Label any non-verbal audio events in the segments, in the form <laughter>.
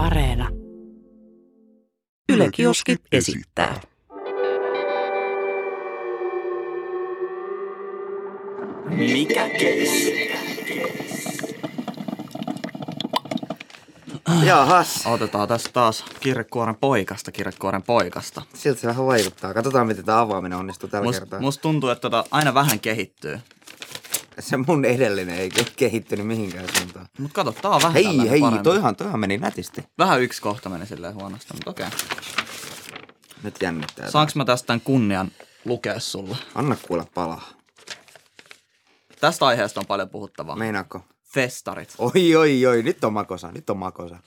Areena. Yle Kioski esittää. Mikä keissi? Jahas, Otetaan tässä taas kirjekuoren poikasta, kirjekuoren poikasta. siltä se vähän vaikuttaa. Katsotaan, miten tämä avaaminen onnistuu tällä Must, kertaa. musta tuntuu, että tota aina vähän kehittyy. Se mun edellinen ei ke- kehittynyt mihinkään suuntaan. Mutta kato, tää on vähän Hei, hei, parempi. toihan, toihan meni nätisti. Vähän yksi kohta meni silleen huonosti, mutta okei. Nyt jännittää. Saanko mä tästä tämän kunnian lukea sulle? Anna kuule palaa. Tästä aiheesta on paljon puhuttavaa. Meinaako? Festarit. Oi, oi, oi, nyt on makosa, nyt on makosa.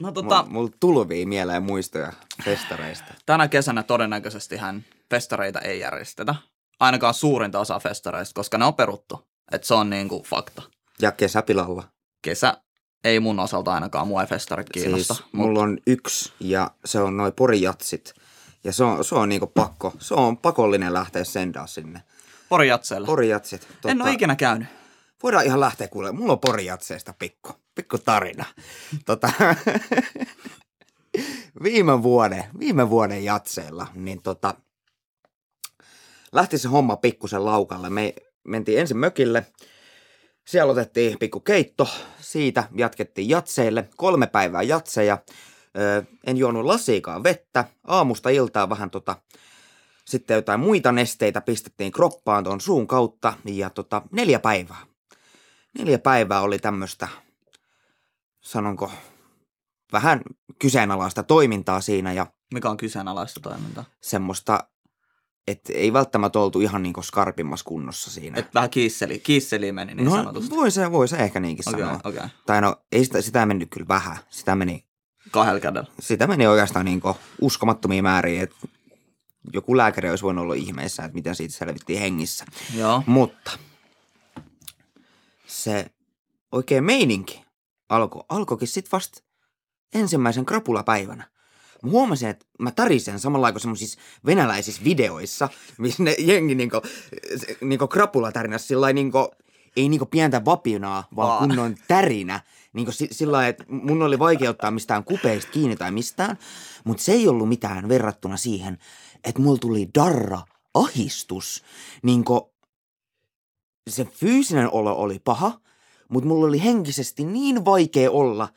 No Tota... tota, Mulla tulvii mieleen muistoja festareista. tänä kesänä todennäköisesti hän festareita ei järjestetä. Ainakaan suurinta osaa festareista, koska ne on peruttu. Et se on niinku fakta. Ja kesäpilalla. Kesä ei mun osalta ainakaan, mua ei festarit kiinnosta. Siis mut mulla on yksi ja se on noin porijatsit. Ja se on, se on niinku pakko. Se on pakollinen lähteä sendaa sinne. Pori jatseella. Porijatsit. Tota, En ole ikinä käynyt. Voidaan ihan lähteä kuulemaan. Mulla on porijatseista pikku, pikku tarina. <laughs> Tota, <laughs> viime vuoden, viime vuoden jatseilla, niin tota, lähti se homma pikkusen laukalle. Me mentiin ensin mökille, siellä otettiin pikku keitto, siitä jatkettiin jatseille, kolme päivää jatseja. Öö, en juonut lasiikaan vettä, aamusta iltaa vähän tota, sitten jotain muita nesteitä pistettiin kroppaan tuon suun kautta ja tota, neljä päivää. Neljä päivää oli tämmöistä, sanonko, vähän kyseenalaista toimintaa siinä ja Mikä on kyseenalaista toimintaa? semmoista, että ei välttämättä oltu ihan niin skarpimmassa kunnossa siinä. Et vähän kiisseli, kiisseli meni niin no, sanotusti. voi se, voi se ehkä niinkin Okei, sanoa. okei. Tai no, ei sitä, sitä mennyt kyllä vähän. Sitä meni, Kahdella kädellä. sitä meni oikeastaan niin uskomattomia määriä, että joku lääkäri olisi voinut olla ihmeessä, että miten siitä selvittiin hengissä. Joo. Mutta se oikein meininki alkoi alkoikin sitten vasta ensimmäisen krapulapäivänä. Mä huomasin, että mä tarisen samalla kuin semmoisissa venäläisissä videoissa, missä ne jengi niinku, niinku krapulatarinassa sillä niinku, ei niinku pientä vapinaa, vaan, Vaan. kunnon tärinä. Niinku si- sillä että mun oli vaikea ottaa mistään kupeista kiinni tai mistään, mutta se ei ollut mitään verrattuna siihen, että mulla tuli darra ahistus. Niinku, se fyysinen olo oli paha, mutta mulla oli henkisesti niin vaikea olla,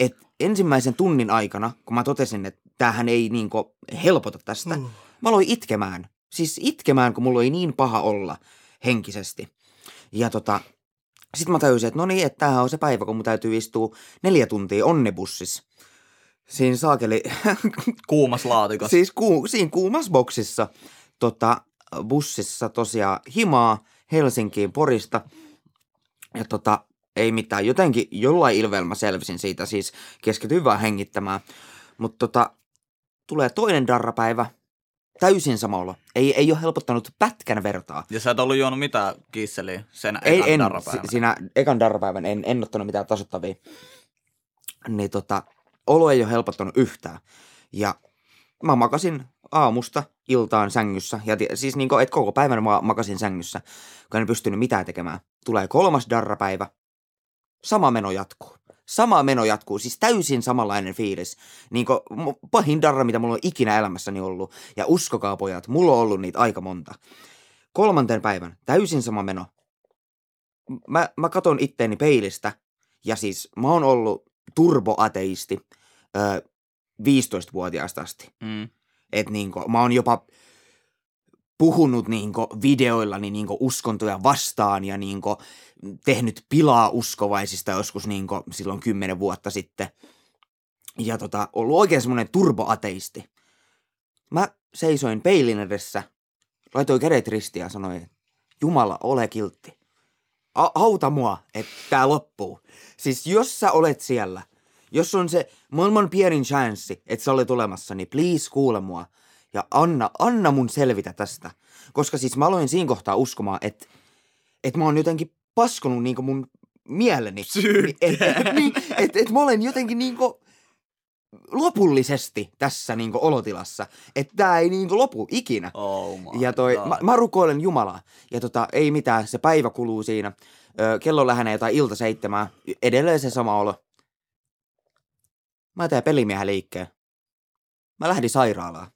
että ensimmäisen tunnin aikana, kun mä totesin, että tämähän ei niinku helpota tästä, Mm. mä aloin itkemään. Siis itkemään, kun mulla oli niin paha olla henkisesti. Ja tota, sitten mä tajusin, että no niin, että tämähän on se päivä, kun mun täytyy istua neljä tuntia onnebussissa. Siinä saakeli, <laughs> Kuumas laatikossa. siis ku, siinä kuumassa boksissa, tota, bussissa tosiaan himaa Helsinkiin Porista. Ja tota, ei mitään, jotenkin jollain ilveellä mä selvisin siitä, siis keskityin vaan hengittämään. Mutta tota, tulee toinen darrapäivä, täysin sama olo. Ei, ei ole helpottanut pätkän vertaa. Ja sä et ollut juonut mitään kiisseliä sen Ei, ekan en, darrapäivänä. si- siinä ekan darrapäivän en, en ottanut mitään tasottavia. Niin tota, olo ei ole helpottanut yhtään. Ja mä makasin aamusta iltaan sängyssä. Ja ti- siis niin kuin, että koko päivän mä makasin sängyssä, kun en pystynyt mitään tekemään. Tulee kolmas darrapäivä. Sama meno jatkuu. Sama meno jatkuu, siis täysin samanlainen fiilis. Niin kuin pahin darra, mitä mulla on ikinä elämässäni ollut. Ja uskokaa pojat, mulla on ollut niitä aika monta. Kolmanten päivän, täysin sama meno. Mä, mä katon itteeni peilistä, ja siis mä oon ollut turboateisti ö, 15-vuotiaasta asti. Mm. Et niinku, mä oon jopa puhunut niinku videoillani niinku uskontoja vastaan ja niinku tehnyt pilaa uskovaisista joskus niinku silloin kymmenen vuotta sitten. Ja tota, ollut oikein semmonen turboateisti. Mä seisoin peilin edessä, laitoin kädet ristiin ja sanoin, Jumala, ole kiltti. A- auta mua, että tää loppuu. Siis jos sä olet siellä, jos on se maailman pienin chanssi, että sä olet olemassa, niin please kuule mua. Ja anna, anna mun selvitä tästä. Koska siis mä aloin siinä kohtaa uskomaan, että, että mä oon jotenkin paskonut niinku mun mieleni. Että et, niin, et, et mä olen jotenkin niinku lopullisesti tässä niinku olotilassa. Että tää ei niinku lopu ikinä. Oh Ja toi, God. mä, mä rukoilen Jumalaa. Ja tota, ei mitään, se päivä kuluu siinä. Ö, kello lähenee jotain ilta seitsemää. Edelleen se sama olo. Mä teen pelimiehen liikkeen. Mä lähdin sairaalaan.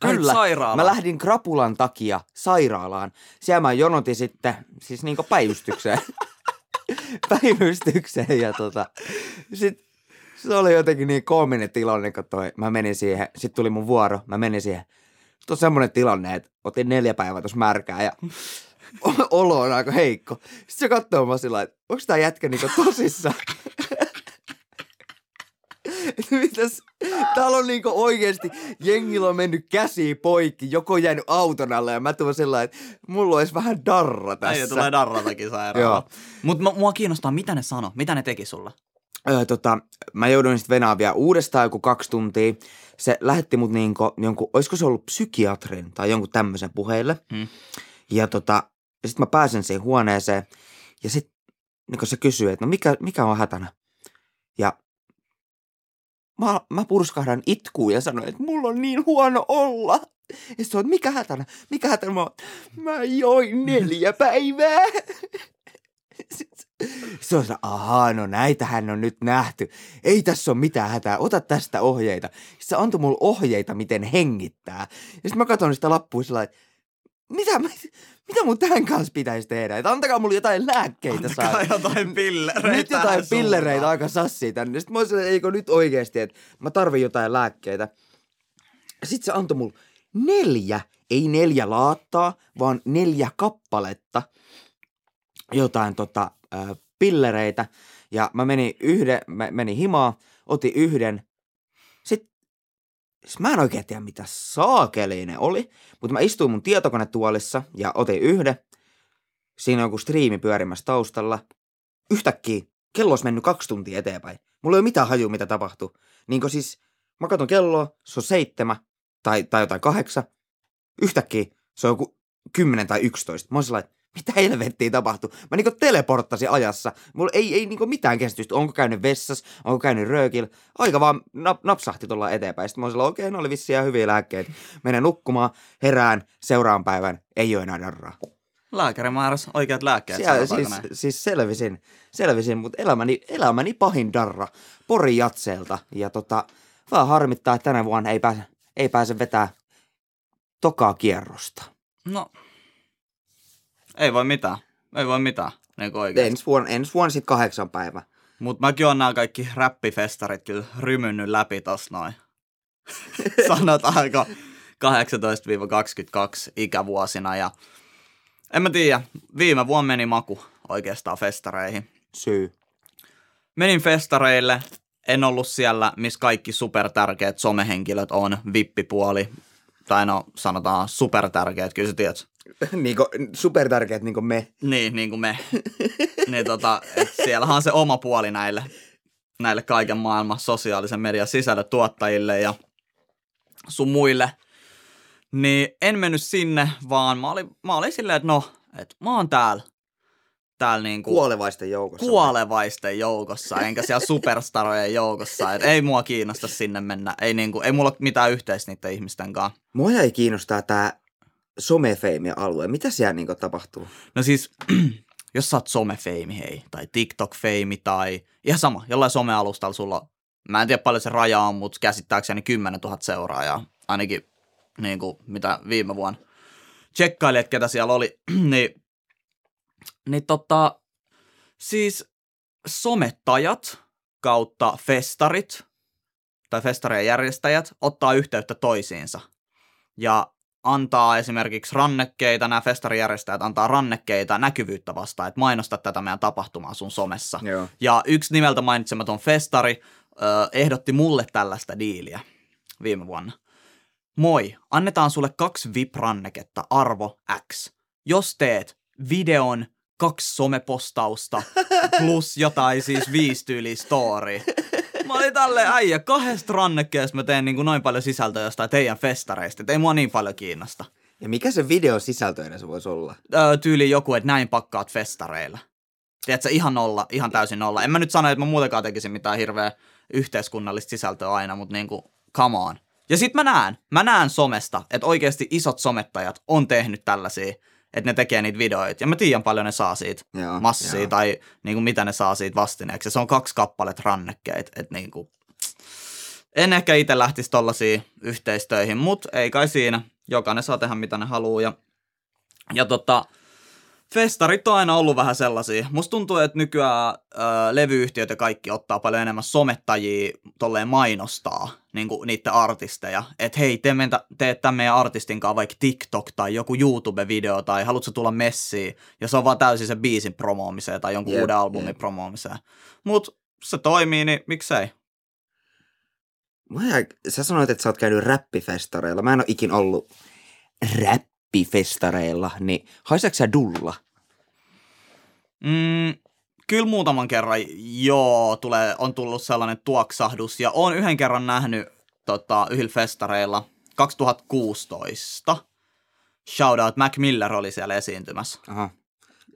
Kyllä. Mä lähdin krapulan takia sairaalaan. Siellä mä jonotin sitten, siis niinku päivystykseen. <laughs> päivystykseen ja tota, sit se oli jotenkin niin koominen tilanne, kun toi, mä menin siihen, sit tuli mun vuoro, mä menin siihen. Sitten on semmoinen tilanne, että otin neljä päivää tuossa märkää ja <laughs> olo on aika heikko. Sitten se katsoo mä sillä että onko tää jätkä niinku tosissaan? <laughs> Mitäs? Täällä on niinku oikeesti, jengillä on mennyt käsi poikki, joko jäänyt auton alle ja mä tuun sillä että mulla olisi vähän darra tässä. Äijä tulee darratakin sairaalaan. Mutta mua kiinnostaa, mitä ne sano, mitä ne teki sulle? Öö, tota, mä jouduin sitten venaan vielä uudestaan joku kaksi tuntia. Se lähetti mut niinku, jonkun, olisiko se ollut psykiatrin tai jonkun tämmöisen puheille. Hmm. Ja tota, sitten mä pääsen siihen huoneeseen ja sitten niin se kysyy, että no mikä, mikä on hätänä? Ja mä, mä purskahdan itkuun ja sanoin, että mulla on niin huono olla. Ja se on, mikä hätänä? Mikä hätänä? Mä, mä join neljä päivää. Sitten se on ahaa, no näitähän on nyt nähty. Ei tässä ole mitään hätää, ota tästä ohjeita. Sitten se antoi mulle ohjeita, miten hengittää. Ja sitten mä katson sitä lappua sillä että mitä, mitä mun tämän kanssa pitäisi tehdä? Että antakaa mulle jotain lääkkeitä Antakaa saa. jotain pillereitä. Nyt jotain pillereitä suuntaan. aika sassii tänne. Sitten mä olisin, eikö nyt oikeasti, että mä tarvin jotain lääkkeitä. Sitten se antoi mulle neljä, ei neljä laattaa, vaan neljä kappaletta jotain tota, äh, pillereitä. Ja mä menin yhden, mä menin himaa, otin yhden. Siis mä en oikein tiedä, mitä saakeliin ne oli, mutta mä istuin mun tietokonetuolissa ja otin yhden. Siinä on joku striimi pyörimässä taustalla. Yhtäkkiä kello olisi mennyt kaksi tuntia eteenpäin. Mulla ei ole mitään hajua, mitä tapahtuu. Niin kuin siis, mä katson kelloa, se on seitsemän tai, tai jotain kahdeksan. Yhtäkkiä se on joku kymmenen tai yksitoista. Mä oon sellainen, mitä helvettiä tapahtuu? Mä niinku teleporttasin ajassa. Mulla ei, ei niinku mitään käsitystä, onko käynyt vessas, onko käynyt röökillä. Aika vaan nap, napsahti tuolla eteenpäin. Sitten mä oon okei, ne oli vissiin ihan hyviä lääkkeitä. Menen nukkumaan, herään, seuraavan päivän, ei ole enää darraa. Lääkäri määräsi oikeat lääkkeet. Siellä, siis, näin. siis selvisin, selvisin, mutta elämäni, elämäni pahin darra Pori Jatseelta. Ja tota, vaan harmittaa, että tänä vuonna ei pääse, ei pääse vetää tokaa kierrosta. No, ei voi mitään. Ei voi mitään, niin. Ensi vuonna, ensi vuonna sitten kahdeksan päivä. Mutta mäkin on nämä kaikki räppifestarit kyllä rymynnyt läpi tossa noin. <laughs> Sanotaanko 18-22 ikävuosina. Ja en mä tiedä, viime vuonna meni maku oikeastaan festareihin. Syy. Menin festareille, en ollut siellä, missä kaikki supertärkeät somehenkilöt on, vippipuoli, tai no sanotaan supertärkeät, kyllä sä tiedät. <laughs> niinku, supertärkeät niinku me. Niin, niin kuin me. niin tota, et siellähän on se oma puoli näille, näille kaiken maailman sosiaalisen median sisällötuottajille ja sun muille. Niin en mennyt sinne, vaan mä olin, mä olin silleen, että no, että mä oon täällä, täällä niinku Kuolevaisten joukossa. kuolevaisten joukossa, enkä siellä superstarojen joukossa. Et ei mua kiinnosta sinne mennä. Ei, niinku, ei mulla ole mitään yhteistä niiden ihmisten kanssa. Mua ei kiinnostaa tää somefeimi-alue. Mitä siellä niinku tapahtuu? No siis, <clears throat> jos sä oot somefeimi, hei, tai TikTok-feimi, tai ihan sama, jollain somealustalla sulla mä en tiedä paljon se raja on, mutta käsittääkseni 10 000 seuraajaa, ainakin niin kuin, mitä viime vuonna tsekkaili, että ketä siellä oli, <clears throat> niin, niin tota, siis somettajat kautta festarit tai festarien järjestäjät ottaa yhteyttä toisiinsa ja antaa esimerkiksi rannekkeita, nämä festarijärjestäjät antaa rannekkeita näkyvyyttä vastaan, että mainosta tätä meidän tapahtumaa sun somessa. Joo. Ja yksi nimeltä mainitsematon festari ö, ehdotti mulle tällaista diiliä viime vuonna. Moi, annetaan sulle kaksi VIP-ranneketta arvo X. Jos teet videon, kaksi somepostausta <laughs> plus jotain siis viisi tyyliä story. Mä olin tälleen äijä, kahdesta rannekkeesta mä teen niin kuin noin paljon sisältöä jostain teidän festareista, että ei mua niin paljon kiinnosta. Ja mikä se video sisältö edes voisi olla? Öö, tyyli joku, että näin pakkaat festareilla. Tiedätkö, ihan nolla, ihan täysin nolla. En mä nyt sano, että mä muutenkaan tekisin mitään hirveä yhteiskunnallista sisältöä aina, mutta niinku, come on. Ja sit mä näen, mä näen somesta, että oikeasti isot somettajat on tehnyt tällaisia, että ne tekee niitä videoita. Ja mä tiedän paljon ne saa siitä Joo, massia joo. tai niinku, mitä ne saa siitä vastineeksi. Ja se on kaksi kappaletta rannekkeet, että niinku, en ehkä itse lähtisi tollaisiin yhteistöihin, mutta ei kai siinä. Jokainen saa tehdä mitä ne haluaa. Ja, ja tota, festarit on aina ollut vähän sellaisia. Musta tuntuu, että nykyään ö, levyyhtiöt ja kaikki ottaa paljon enemmän somettajia tolleen mainostaa niin kuin niiden artisteja. Että hei, tee, meitä, tee tämän meidän artistin kanssa vaikka TikTok tai joku YouTube-video tai haluatko tulla messiin. Ja se on vaan täysin se biisin promoomiseen tai jonkun Jep, uuden albumin jep. promoomiseen. Mutta se toimii, niin miksei. Mä sä sanoit, että sä oot käynyt räppifestareilla. Mä en ole ikin ollut räppifestareilla, niin haiseeko sä dulla? Mm, kyllä muutaman kerran joo, tulee, on tullut sellainen tuoksahdus ja on yhden kerran nähnyt tota, yhdellä festareilla 2016. Shoutout, Mac Miller oli siellä esiintymässä. Aha,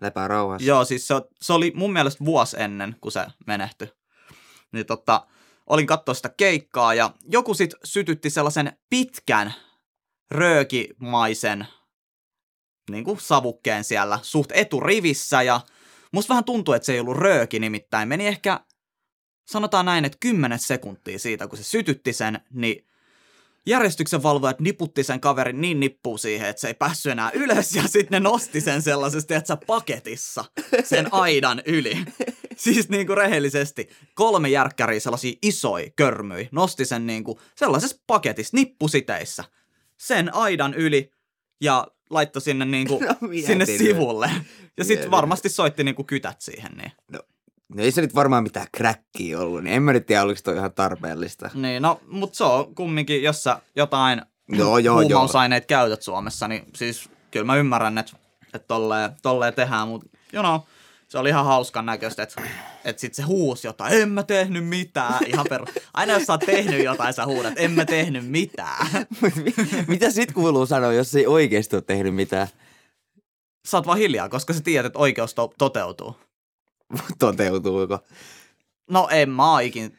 lepää rauhassa. Joo, siis se, se oli mun mielestä vuosi ennen, kuin se menehtyi. Niin tota, olin katsoa sitä keikkaa ja joku sit sytytti sellaisen pitkän röökimaisen niin kuin savukkeen siellä suht eturivissä ja musta vähän tuntuu, että se ei ollut rööki nimittäin. Meni ehkä, sanotaan näin, että 10 sekuntia siitä, kun se sytytti sen, niin järjestyksen valvojat niputti sen kaverin niin nippuun siihen, että se ei päässyt enää ylös ja sitten ne nosti sen sellaisesta, että sä paketissa sen aidan yli. Siis niin kuin rehellisesti kolme järkkäriä sellaisia isoja körmyi nosti sen niin kuin sellaisessa paketissa nippusiteissä sen aidan yli ja laittoi sinne, niin kuin, <laughs> No, sinne sivulle. Ja sitten varmasti soitti niin kuin kytät siihen. Niin. No ei se nyt varmaan mitään kräkkiä ollut, niin en mä nyt tiedä, oliko toi ihan tarpeellista. Niin, no, mutta se on kumminkin, jos sä jotain Joo, joo, huumausaineet käytät Suomessa, niin siis kyllä mä ymmärrän, että, että tolleen, tolleen tehdään, mutta you know, se oli ihan hauskan näköistä, että, että sit se huusi jotain, en mä tehnyt mitään, ihan per... Aina jos sä oot tehnyt jotain, sä huudat, en mä tehnyt mitään. Mitä sit kuuluu sanoa, jos ei oikeasti ole tehnyt mitään? Sä oot vaan hiljaa, koska sä tiedät, että oikeus to- toteutuu. Toteutuuko? No en mä ikin,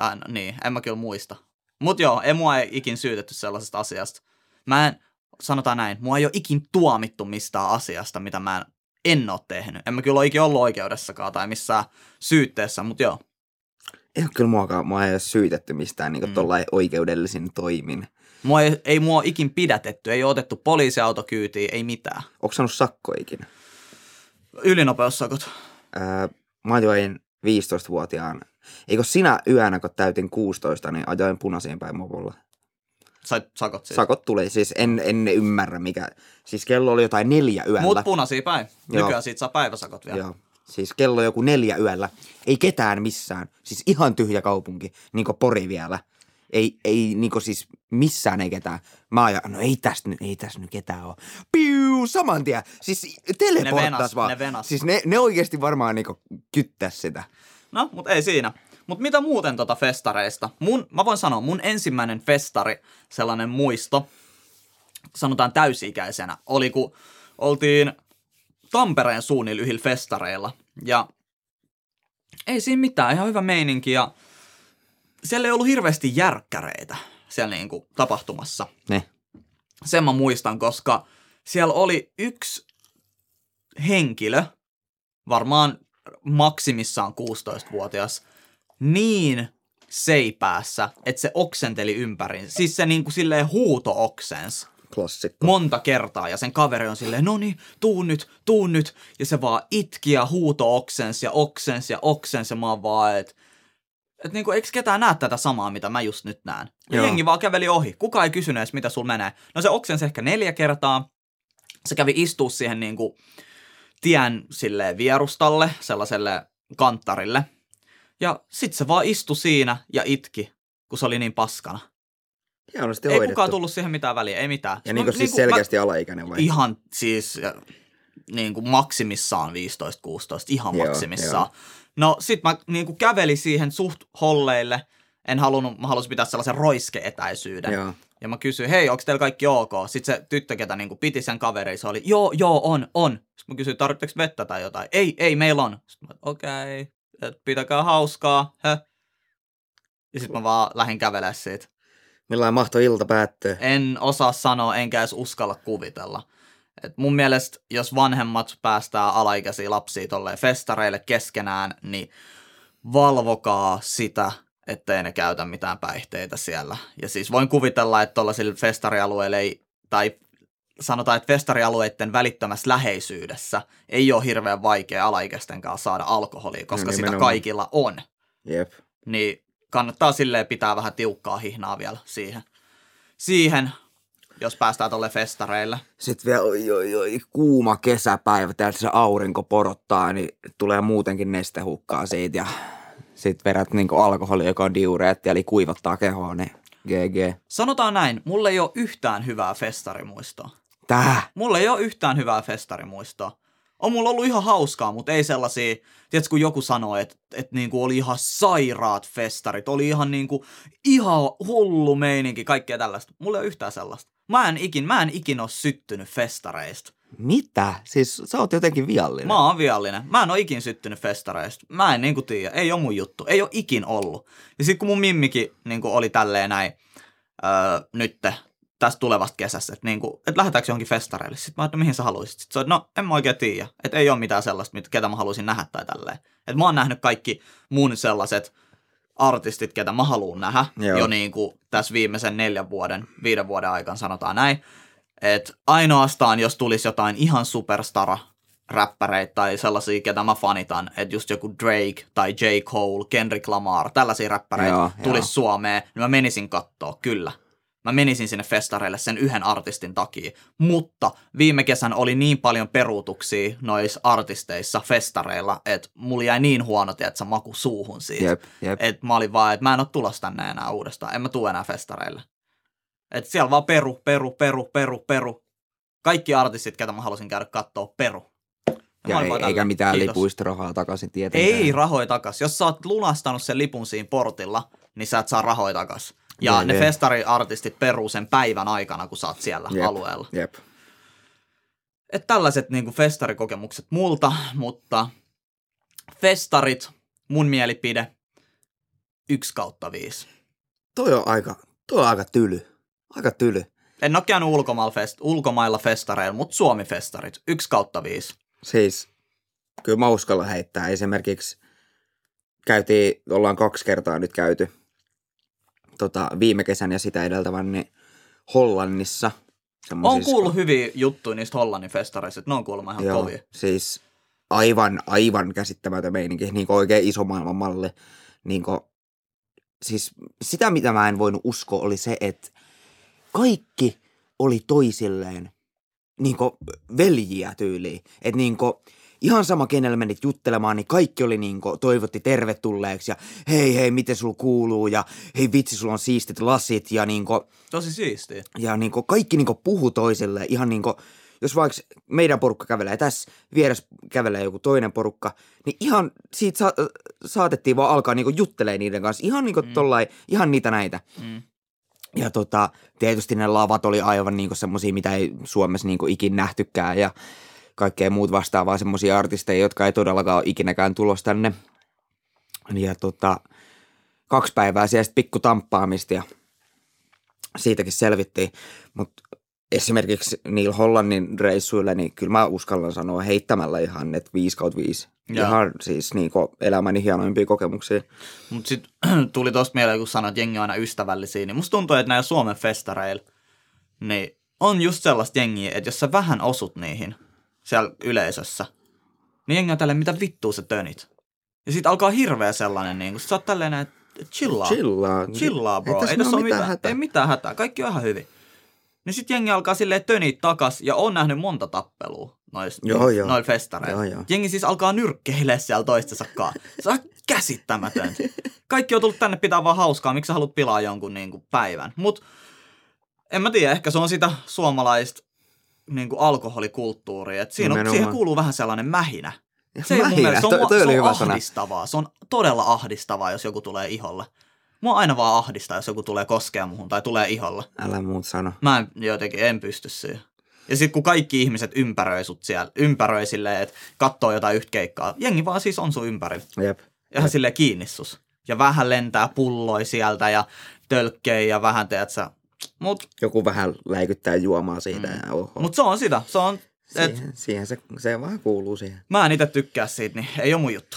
äh, no, niin, en mä kyllä muista. Mut joo, ei mua ei ikin syytetty sellaisesta asiasta. Mä en, sanotaan näin, mua ei ole ikin tuomittu mistään asiasta, mitä mä en, en oo tehnyt. En mä kyllä ole ikin ollut oikeudessakaan tai missään syytteessä, mut joo. Ei ole kyllä muakaan, mua ei ole syytetty mistään niin Mm. tollain toimin. Mua ei, ei mua ikin pidätetty, ei oo otettu poliisiautokyytiin, ei mitään. Onko saanut sakko ikinä? Ylinopeussakot. Öö, mä ajoin 15-vuotiaan. Eikö sinä yönä, kun täytin 16, niin ajoin punaisiin päin mopolla? Sait sakot siis. Sakot tuli, siis en, en ymmärrä mikä. Siis kello oli jotain neljä yöllä. Mut punaisia päin. Joo. Nykyään siitä saa päiväsakot vielä. Joo. Siis kello joku neljä yöllä. Ei ketään missään. Siis ihan tyhjä kaupunki. Niin kuin Pori vielä. Ei, ei niin kuin siis missään ei ketään. Mä ajan, no ei tästä nyt, ei tästä nyt ketään ole. Piu, saman tien. Siis teleporttas venas, vaan. ne venas. Siis ne, ne oikeasti varmaan niin kyttäs sitä. No, mutta ei siinä. Mutta mitä muuten tota festareista? Mun, mä voin sanoa, mun ensimmäinen festari, sellainen muisto, sanotaan täysi-ikäisenä, oli kun oltiin Tampereen suunnilla yhdillä festareilla. Ja ei siinä mitään, ihan hyvä meininki. Ja siellä ei ollut hirveästi järkkäreitä siellä niinku tapahtumassa Ne. sen mä muistan, koska siellä oli yksi henkilö, varmaan maksimissaan 16-vuotias, niin seipäässä, että se oksenteli ympäri. Siis se niinku silleen huuto-oksens Klassikko. monta kertaa ja sen kaveri on silleen, no niin, tuu nyt, tuu nyt. Ja se vaan itki ja huuto oksens ja oksens ja oksens ja mä oon vaan, että et niinku, eikö ketään näe tätä samaa, mitä mä just nyt näen? Ja jengi vaan käveli ohi. Kuka ei kysynyt edes, mitä sul menee. No se oksens ehkä neljä kertaa. Se kävi istua siihen niinku tien silleen vierustalle, sellaiselle kanttarille. Ja sit se vaan istui siinä ja itki, kun se oli niin paskana. Hienosti Ei hoidettu. kukaan tullut siihen mitään väliä, ei mitään. Ja Mä- niin kuin siis niinku selkeästi alaikäinen vai? Ihan siis niin kuin maksimissaan 15-16, ihan Joo, maksimissaan. joo. No sit mä niin kuin kävelin siihen suht holleille. En halunnut, mä halusin pitää sellaisen roiskeetäisyyden. Joo. Ja mä kysyin, hei, onko teillä kaikki ok? Sitten se tyttö, ketä niin kuin piti sen kaverin, se oli, joo, joo, on, on. Sitten mä kysyin, tarvitseeko vettä tai jotain? Ei, ei, meillä on. Sitten mä, okei, okay, pitäkää hauskaa, hä? Ja sitten mä vaan lähdin kävelemään siitä. Millainen mahto ilta päättyy? En osaa sanoa, enkä edes uskalla kuvitella. Et mun mielestä, jos vanhemmat päästää alaikäisiä lapsia tolleen festareille keskenään, niin valvokaa sitä, ettei ne käytä mitään päihteitä siellä. Ja siis voin kuvitella, että tuollaisilla festarialueilla ei, tai sanotaan, että festarialueiden välittömässä läheisyydessä ei ole hirveän vaikea alaikäisten kanssa saada alkoholia, koska No sitä kaikilla on. Jep. Niin kannattaa silleen pitää vähän tiukkaa hihnaa vielä siihen. Siihen, jos päästään tuolle festareille. Sitten vielä oi, oi, oi, kuuma kesäpäivä, täältä se aurinko porottaa, niin tulee muutenkin nestehukkaa siitä ja sitten verät niin alkoholi, joka on diureetti, eli kuivattaa kehoa, niin GG. Sanotaan näin, mulla ei ole yhtään hyvää festarimuistoa. Tää? Mulla ei ole yhtään hyvää festarimuistoa. On mulla ollut ihan hauskaa, mutta ei sellaisia, tiedätkö kun joku sanoi, että, että niinku oli ihan sairaat festarit, oli ihan niinku, ihan hullu meininki, kaikkea tällaista. Mulla ei ole yhtään sellaista. Mä en ikin, mä en ikin ole syttynyt festareista. Mitä? Siis sä oot jotenkin viallinen. Mä oon viallinen. Mä en ole ikin syttynyt festareista. Mä en niinku tiedä. Ei ole mun juttu. Ei ole ikin ollut. Ja sit kun mun mimmikin niinku oli tälleen näin öö, nytte tästä tulevasta kesästä, että niinku, et lähdetäänkö johonkin festareille? Sitten mä että mihin sä haluaisit? Sitten se on, no en mä oikein tiedä. Että ei ole mitään sellaista, mit- ketä mä haluaisin nähdä tai tälleen. Että mä oon nähnyt kaikki mun sellaiset artistit, ketä mä haluan nähdä Joo. jo niinku tässä viimeisen neljän vuoden, viiden vuoden aikana sanotaan näin. Et ainoastaan, jos tulisi jotain ihan superstara räppäreitä tai sellaisia, ketä mä fanitan, että just joku Drake tai J. Cole, Kendrick Lamar, tällaisia räppäreitä Joo, tulisi joo. Suomeen, niin mä menisin kattoo, kyllä. Mä menisin sinne festareille sen yhden artistin takia, mutta viime kesän oli niin paljon peruutuksia noissa artisteissa festareilla, että mulla jäi niin huono, että maku suuhun siitä. Jep, jep. Et mä olin vaan, että mä en ole tulossa tänne enää uudestaan. En mä tuu enää festareille. Et siellä vaan peru, peru, peru, peru, peru. Kaikki artistit, ketä mä halusin käydä kattoo, peru. Ja ei, eikä tälleen, mitään kiitos. lipuista rahaa takaisin tietenkään. Ei rahoja takas. Jos sä oot lunastanut sen lipun siinä portilla, niin sä et saa rahoja takas. Ja Jep, ne jep. festariartistit peruu sen päivän aikana, kun sä oot siellä Jep. alueella. Jep. Et tällaiset niinku festarikokemukset multa, mutta festarit, mun mielipide, yksi kautta viisi. Toi on aika, toi on aika tyly. Aika tyly. En ole käynyt ulkomailla, fest, ulkomailla festareilla, mutta Suomi-festarit, yksi kautta viisi. Siis, kyllä mä uskallan heittää. Esimerkiksi käytiin, ollaan kaksi kertaa nyt käyty tota, viime kesän ja sitä edeltävän niin Hollannissa. Semmoisissa- kuullut hyviä juttuja niistä Hollannin festareista, että ne on kuulemma ihan Joo, kovia. siis aivan, aivan käsittämätön meininki, niin kuin oikein iso maailman malli. Niin kuin, siis sitä, mitä mä en voinut uskoa, oli se, että kaikki oli toisilleen niin kuin veljiä tyyliin. Että niin kuin, ihan sama, kenellä menit juttelemaan, niin kaikki oli niin kuin, toivotti tervetulleeksi ja hei hei, miten sulla kuuluu ja hei vitsi, sulla on siistit lasit ja niin kuin, Tosi siistiä. ja niinku kaikki niinku puhu toiselle ihan niinku, jos vaikka meidän porukka kävelee tässä, vieressä kävelee joku toinen porukka, niin ihan siitä sa- saatettiin vaan alkaa niinku juttelee niiden kanssa, ihan niinku mm. tollai, ihan niitä näitä. Mm. Ja tota, tietysti ne lavat oli aivan niinku semmosia, mitä ei Suomessa niinku ikin nähtykään ja kaikkea muut vastaavaa semmosia artisteja, jotka ei todellakaan ole ikinäkään tulos tänne. Ja tota, kaksi päivää siellä sit pikku tamppaamista ja siitäkin selvittiin. Mutta esimerkiksi niillä Hollannin reissuilla, niin kyllä mä uskallan sanoa heittämällä ihan, että 5 kautta 5. Joo. Ihan siis niinku elämäni hienoimpia kokemuksia. Mutta sitten <clears throat> tuli tosta mieleen, kun sanoit, että jengi on aina ystävällisiä, niin musta tuntuu, että näillä Suomen festareilla, niin on just sellaista jengiä, että jos sä vähän osut niihin siellä yleisössä, niin jengi on tälleen, mitä vittua sä tönit. Ja sit alkaa hirveä sellainen, niin kun sä oot tälleen, että chillaa. Chillaa. Chillaa, bro. tässä Ei, tässä ole mitään, hätää. ei mitään hätää. Kaikki on ihan hyvin. Niin sit jengi alkaa silleen tönit takas, ja on nähnyt monta tappelua nois, Joo, joo. noilla festareilla. Joo, joo. Jengi siis alkaa nyrkkeilee siellä toistensa kanssa. Se on käsittämätöntä. Kaikki on tullut tänne pitää vaan hauskaa, miksi sä haluat pilaa jonkun niin kuin, päivän. Mut en mä tiedä, ehkä se on sitä suomalaista niin kuin alkoholikulttuuria. Et siinä on, siihen kuuluu vähän sellainen mähinä. <laughs> Se ole mun Mähinä, mielestä, se on, toi- toi se on hyvä sana. ahdistavaa. Se on todella ahdistavaa, jos joku tulee iholle. Mua aina vaan ahdistaa, jos joku tulee koskea muhun tai tulee iholle. Älä muut sano. Mä en, jotenkin en pysty siihen. Ja sitten kun kaikki ihmiset ympäröi sut siellä, ympäröi silleen, että katsoo jotain yhtä keikkaa, jengi vaan siis on sun ympärillä. Jep. Ihan silleen kiinni sus. Ja vähän lentää pulloi sieltä ja tölkkei ja vähän teet sä. Mut, Joku vähän läikyttää juomaa siitä mm. ja oho. mut se on sitä. Se on, et, siihen, siihen se, se vaan kuuluu siihen. mä en itse tykkää siitä, niin ei ole mun juttu.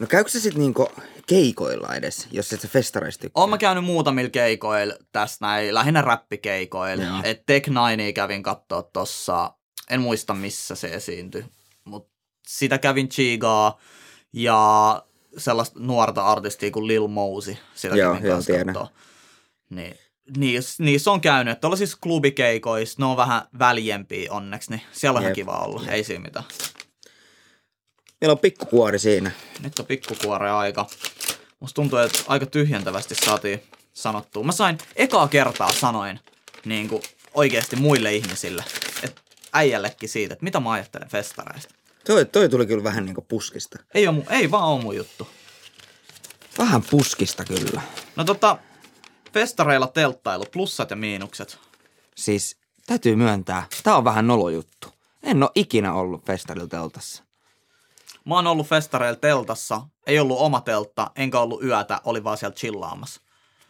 No käykö se sitten niinku keikoilla edes, jos et sä festareista tykkää? Oon mä käynyt muutamilla keikoilla tästä näin, lähinnä räppikeikoilla. Joo. Et Tech Ninea kävin kattoo tossa, en muista missä se esiintyi, mutta sitä kävin chigaa ja sellaista nuorta artistia kuin Lil Mosey, sitä Joo, kävin joo, kanssa. Niin, niissä, niissä on käynyt, tuollaisissa klubikeikoissa, ne on vähän väljempiä onneksi, niin siellä on ihan kiva olla, ei siinä mitään. Meillä on pikkukuori siinä. Nyt on pikkukuore aika. Musta tuntuu, että aika tyhjentävästi saatiin sanottua. Mä sain ekaa kertaa sanoin niin kuin oikeasti muille ihmisille, että äijällekin siitä, että mitä mä ajattelen festareista. Toi, toi tuli kyllä vähän niinku puskista. Ei, ole, ei vaan ole mun juttu. Vähän puskista kyllä. No tota, festareilla telttailu, plussat ja miinukset. Siis täytyy myöntää, tää on vähän nolo juttu. En oo ikinä ollut festarilla teltassa. Mä oon ollut festareilla teltassa, ei ollut oma teltta, enkä ollut yötä, oli vaan siellä chillaamassa.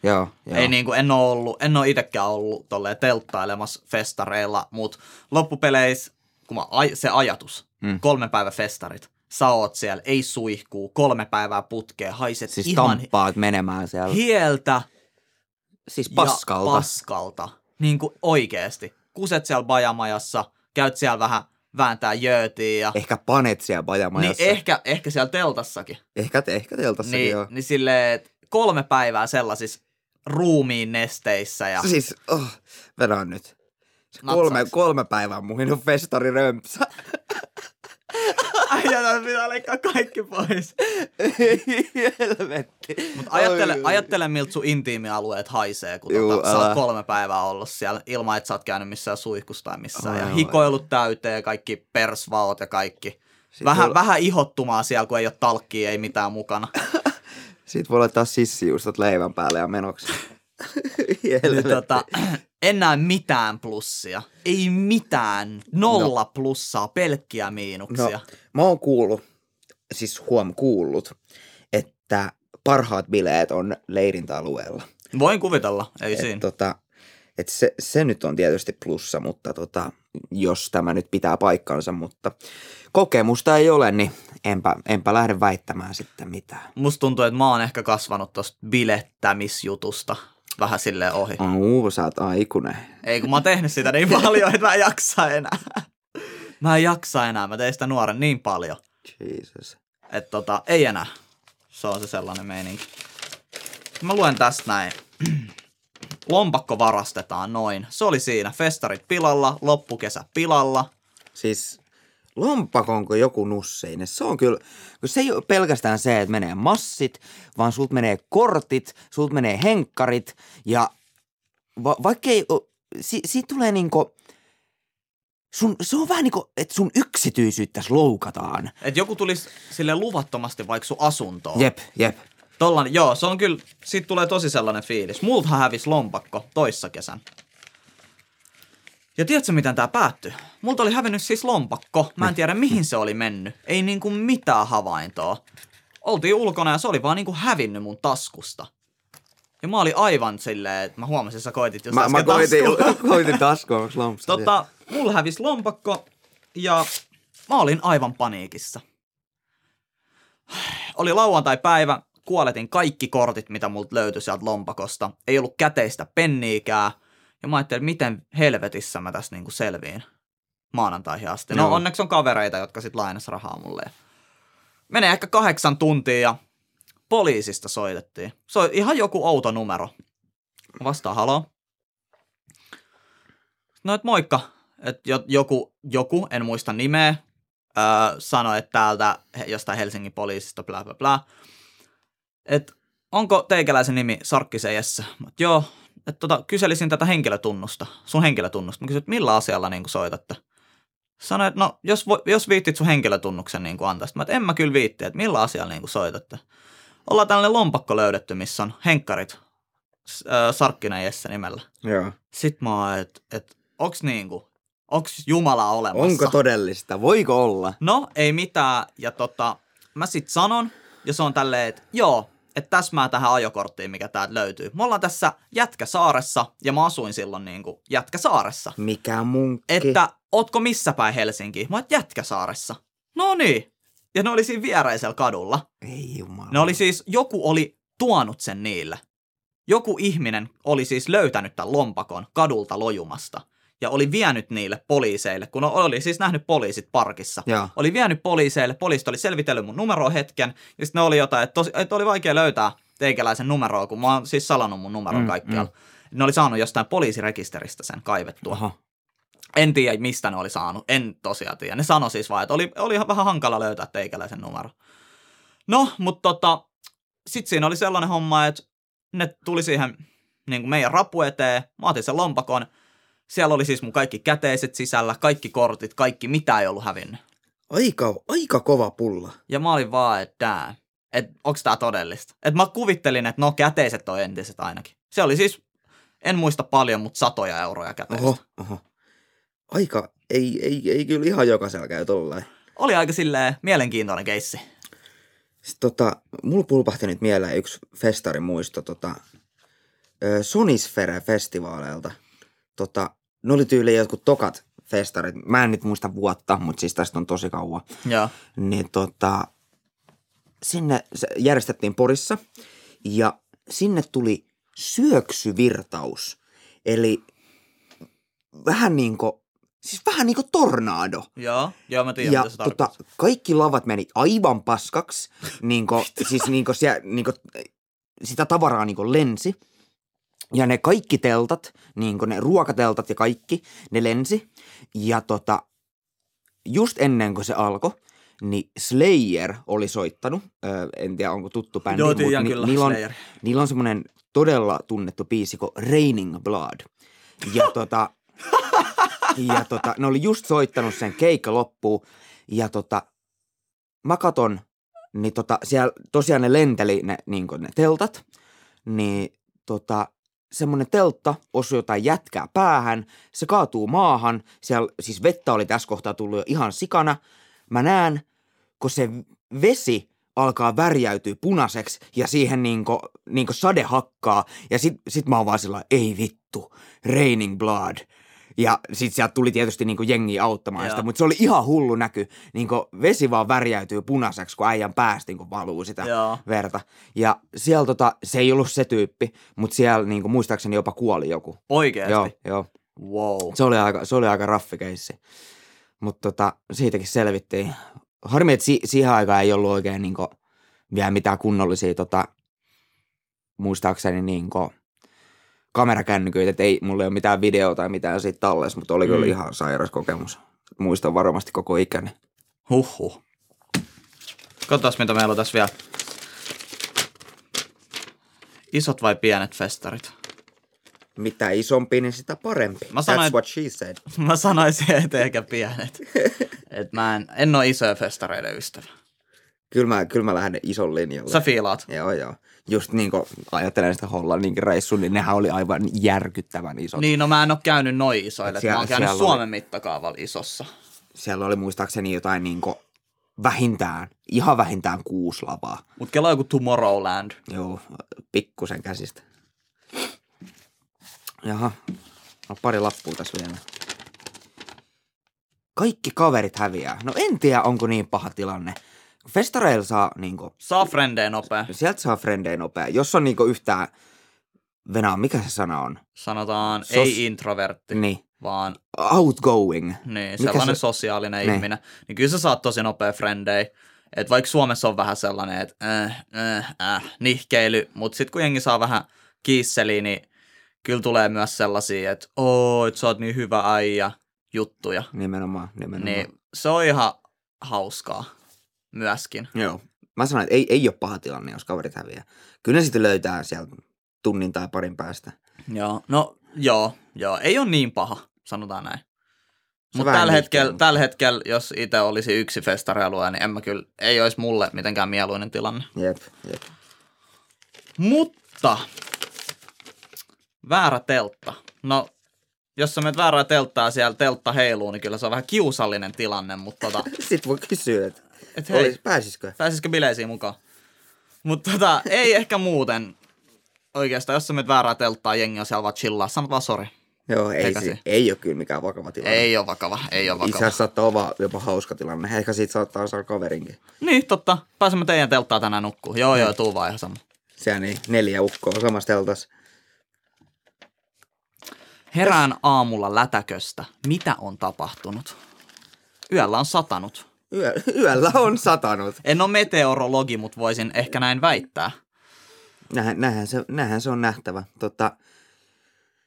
Joo, joo. Ei niinku, en oo ollut, en oo itekään ollut tolleen telttailemassa festareilla, mut loppupeleissä, kun mä, aj- se ajatus, Mm. mm. kolme päivä festarit, sä oot siellä, ei suihkuu, kolme päivää putkeen, haiset Siis ihan tamppaat menemään siellä. hieltä siis paskalta. ja paskalta. Niinku oikeesti. Kuset siellä bajamajassa, käyt siellä vähän vääntää jöötiä ja... Ehkä panet siellä Niin bajamajassa. ehkä, ehkä siellä teltassakin. ehkä, ehkä teltassakin Niin, joo. niin silleen, kolme päivää sellaisissa ruumiin nesteissä ja... Siis, oh, vedän nyt. Kolme, kolme päivää muhinut festari römpsä. <laughs> Äijä, pitää leikkaa kaikki pois. Helvetti. Mutta ajattele, Oi, ajattele, miltä sun intiimialueet haisee, kun Juu, tota, sä oot kolme päivää ollut siellä ilman, että sä oot käynyt missään suihkussa tai missään. ja Oi, oi. hikoilut täyteen, kaikki persvaot ja kaikki. Sit Vähän, voi- vähän ihottumaa siellä, kun ei ole talkkia, ei mitään mukana. Sit voi laittaa sissijuustot leivän päälle ja menoksi. Niin, Helvetti. tota, <clears throat> en näe mitään plussia. Ei mitään. Nolla no. plussaa, pelkkiä miinuksia. No, mä oon kuullut, siis huom kuullut, että parhaat bileet on leirintäalueella. Voin kuvitella, ei Et, siinä. tota, et se, se nyt on tietysti plussa, mutta tota, jos tämä nyt pitää paikkansa, mutta kokemusta ei ole, niin enpä, enpä lähde väittämään sitten mitään. Musta tuntuu, että mä oon ehkä kasvanut tosta bilettämisjutusta vähän silleen ohi. Uu, sä oot aikuinen. Ei, kun mä oon tehnyt sitä niin paljon, että mä en jaksa enää. Mä en jaksa enää, mä tein sitä nuoren niin paljon, Jesus. että tota, ei enää. Se on se sellainen meininki. Mä luen tästä näin. <clears throat> Lompakko varastetaan noin. Se oli siinä. Festarit pilalla, loppukesä pilalla. Siis lompakonko joku nusseinen, se on kyllä, kun se ei ole pelkästään se, että menee massit, vaan sulta menee kortit, sulta menee henkkarit ja va- vaikka ei, si- siitä tulee niinku, sun, se on vähän niinku, että sun yksityisyyttäs loukataan. Et joku tulisi sille luvattomasti vaikka sun asuntoon. Jep, jep. Tollanen, joo, se on kyllä, siitä tulee tosi sellainen fiilis. Multahan hävisi lompakko toissa kesän. Ja tiedätkö, miten tämä päättyi? Multa oli hävinnyt siis lompakko. Mä en tiedä, mihin se oli mennyt. Ei niinku mitään havaintoa. Oltiin ulkona ja se oli vaan niinku hävinnyt mun taskusta. Ja mä olin aivan silleen, että mä huomasin, että sä koitit just Mä, mä koitin, <laughs> koitin taskua, lompsa. Tota, mulla hävisi lompakko ja mä olin aivan paniikissa. Oli lauantai-päivä, kuoletin kaikki kortit, mitä multa löytyi sieltä lompakosta. Ei ollut käteistä penniikää. Ja mä ajattelin, miten helvetissä mä tässä niinku selviin maanantaihin asti. No Joo. onneksi on kavereita, jotka sit lainas rahaa mulle. Menee ehkä kahdeksan tuntia ja poliisista soitettiin. Se on ihan joku outo numero. Mä vastaan, haloo. No, et moikka. Et jo, joku, joku, en muista nimeä, öö, sanoi, että täältä jostain Helsingin poliisista, bla bla bla. Et onko teikäläisen nimi Sarkkisen Jesse? Oot, joo. Et tota, kyselisin tätä henkilötunnusta, sun henkilötunnusta. Mä kysyin, että millä asialla niin soitatte? Sanoin, että no, jos, vo, jos viittit sun henkilötunnuksen niin antaa. Mä, että en mä kyllä viitti, että millä asialla niin soitatte. Ollaan tällainen lompakko löydetty, missä on henkkarit öö, Sarkkinen Jesse nimellä. Joo. Sitten mä oon, että et, onks niinku, onks Jumala olemassa? Onko todellista? Voiko olla? No, ei mitään. Ja tota, mä sit sanon, ja se on tälleen, että joo, että täsmää tähän ajokorttiin, mikä täältä löytyy. Me ollaan tässä Jätkäsaaressa, ja mä asuin silloin niinku Jätkäsaaressa. Mikä munkki? Että, ootko missä päin Helsinki? Mä että Jätkäsaaressa. No niin. Ja ne oli siinä viereisellä kadulla. Ei jumala. Ne oli siis, joku oli tuonut sen niille. Joku ihminen oli siis löytänyt tämän lompakon kadulta lojumasta ja oli vienyt niille poliiseille, kun oli siis nähnyt poliisit parkissa. Joo. Oli vienyt poliiseille, poliisit oli selvitellyt mun numeroa hetken, ja sitten ne oli jotain, että, tosi, että oli vaikea löytää teikäläisen numeroa, kun mä oon siis salannut mun numeron Mm, kaikkialla. Mm. Ne oli saanut jostain poliisirekisteristä sen kaivettua. Oho. En tiedä, mistä ne oli saanut. En tosiaan tiedä. Ne sanoi siis vaan, että oli, oli vähän hankala löytää teikäläisen numero. No, mutta tota, sitten siinä oli sellainen homma, että ne tuli siihen niin kuin meidän rapu eteen. Mä otin sen lompakon. Siellä oli siis mun kaikki käteiset sisällä, kaikki kortit, kaikki, mitä ei ollut hävinnyt. Aika, aika kova pulla. Ja mä olin vaan, että että onks tää todellista. Että mä kuvittelin, että no käteiset on entiset ainakin. Se oli siis, en muista paljon, mutta satoja euroja käteistä. Oho, oho. Aika, ei, ei, ei kyllä ihan jokaisella käy tollain. Oli aika silleen mielenkiintoinen keissi. Sitten tota, mulla pulpahti nyt mieleen yksi festarin muisto tota, Sonisfere-festivaaleilta. Tota, ne oli tyyliin jotkut tokat festarit. Mä en nyt muista vuotta, mutta siis tästä on tosi kauan. Joo. Niin tota, sinne järjestettiin Porissa ja sinne tuli syöksyvirtaus. Eli vähän niin kuin, siis vähän niin kuin tornado. Joo, joo mä tiedän, Ja mitä se tota, kaikki lavat meni aivan paskaksi, niinku, <laughs> siis niinku siellä, niinku, sitä tavaraa niinku lensi. Ja ne kaikki teltat, niinku ne ruokateltat ja kaikki, ne lensi. Ja tota, just ennen kuin se alkoi, niin Slayer oli soittanut. Öö, en tiedä, onko tuttu bändi. Joo, mut tiedän ni- kyllä, niillä on, Slayer. niillä on semmoinen todella tunnettu biisi kuin Raining Blood. Ja <laughs> tota, ja tota, ne oli just soittanut sen keikka loppuun. Ja tota, mä katon, niin tota, siellä tosiaan ne lenteli ne, niin ne teltat. Niin tota, semmonen teltta osui jotain jätkää päähän. Se kaatuu maahan. Siellä siis vettä oli tässä kohtaa tullut jo ihan sikana. Mä näen, kun se vesi alkaa värjäytyä punaiseksi ja siihen niinku, niinku sade hakkaa. Ja sit, sit mä oon vaan sillä ei vittu, raining blood. Ja sit sieltä tuli tietysti niinku jengi auttamaan sitä, Joo. mutta se oli ihan hullu näky. Niinku vesi vaan värjäytyy punaiseksi, kun äijän päästä niinku valuu sitä Joo. verta. Ja siellä tota, se ei ollut se tyyppi, mutta siellä niinku, muistaakseni jopa kuoli joku. Oikeesti? Joo, joo. Wow. Se oli aika, se oli aika raffikeissi. Mutta tota, siitäkin selvittiin. Harmi, että si- siihen aikaan ei ollut oikein niinku, vielä mitään kunnollisia, tota, muistaakseni niinku, kamerakännyköitä, että ei, mulla ei ole mitään videota tai mitään siitä tallessa, mutta oli kyllä Mm. ihan sairas kokemus. Muistan varmasti koko ikäni. Huhhuh. Katsotaan, mitä meillä on tässä vielä. Isot vai pienet festarit? Mitä isompi, niin sitä parempi. Mä sanoin, That's what she said. <laughs> Mä sanoisin, että ehkä pienet. <laughs> Et mä en, en ole isoja festareiden ystävä. Kyllä mä, kyllä mä lähden ison linjalle. Sä fiilaat. Joo, joo. Just niin kuin ajattelen sitä Hollannin reissun, niin nehän oli aivan järkyttävän isot. Niin, no mä en ole käynyt noin isoille. Siellä, mä oon käynyt siellä oli- Suomen mittakaavalla isossa. Siellä oli muistaakseni jotain niin kuin vähintään, ihan vähintään kuusi lavaa. Mut kello joku Tomorrowland. Joo, pikkusen käsistä. Jaha, no pari lappua tässä vielä. Kaikki kaverit häviää. No en tiedä, onko niin paha tilanne. Festareilla saa niinku, Saa frendejä nopea. sieltä saa frendejä nopea. Jos on niinku yhtään, Venäjä, mikä se sana on? Sanotaan Sos- ei introvertti, Niin, vaan outgoing. niin, Mikä sellainen se- sosiaalinen Niin. ihminen. Niin kyllä sä saat tosi nopea frendejä. Et vaikka Suomessa on vähän sellainen, että äh, äh, äh, nihkeily, mutta sitten kun jengi saa vähän kiisseliä, niin kyllä tulee myös sellaisia, että oo, et sä oot niin hyvä äijä juttuja. Nimenomaan, nimenomaan. Niin se on ihan hauskaa myöskin. Joo. Mä sanoin, että ei, ei ole paha tilanne, jos kaverit häviää. Kyllä ne sitten löytää sieltä tunnin tai parin päästä. Joo, no joo, joo, ei ole niin paha, sanotaan näin. Mutta tällä hetkellä, mutta- tällä hetkellä, jos itse olisi yksi festarialue, niin en mä kyllä, ei olisi mulle mitenkään mieluinen tilanne. Jep, jep. Mutta, väärä teltta. No, jos sä menet väärää telttaa siellä teltta heiluu, niin kyllä se on vähän kiusallinen tilanne, mutta tota, <laughs> Sitten voi kysyä, että et hei, olis, pääsisikö? pääsisikö bileisiin mukaan? Mutta tota, ei ehkä muuten oikeastaan, jos sä menet väärää telttaa, jengi on siellä vaan chillaa, sanot vaan sori. Joo, ei, si- ei ole kyllä mikään vakava tilanne. Ei ole vakava, ei ole Itse vakava. asiassa saattaa olla jopa hauska tilanne. Ehkä siitä saattaa saada kaverinkin. Niin, totta. Pääsemme teidän telttaan tänään nukkuu. Joo, joo, tuu vaan ihan sama. Sehän niin, neljä ukkoa samasta teltas. Herään aamulla lätäköstä. Mitä on tapahtunut? Yöllä on satanut. Yö, yöllä on satanut. En ole meteorologi, mutta voisin ehkä näin väittää. Nähän, nähän, se, nähän se on nähtävä. Tota,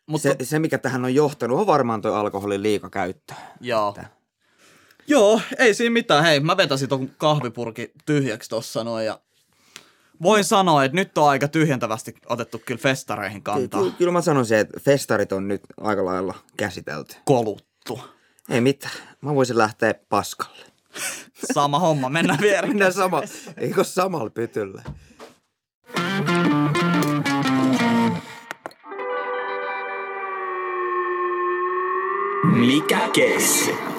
Mutta se, se, mikä tähän on johtanut, on varmaan tuo alkoholin liikakäyttö. joo. Että- Joo, ei siinä mitään. Hei, mä vetäsin ton kahvipurki tyhjäksi tossa noin ja voin sanoa, että nyt on aika tyhjentävästi otettu kyllä festareihin Ky- kantaa. ky- kyllä mä sanoisin, että festarit on nyt aika lailla käsitelty. Koluttu. Ei mitään. Mä voisin lähteä paskalle. Sama homma, mennään viereen. Mennään sama, eikö samalla pytyllä? Mikä keissi?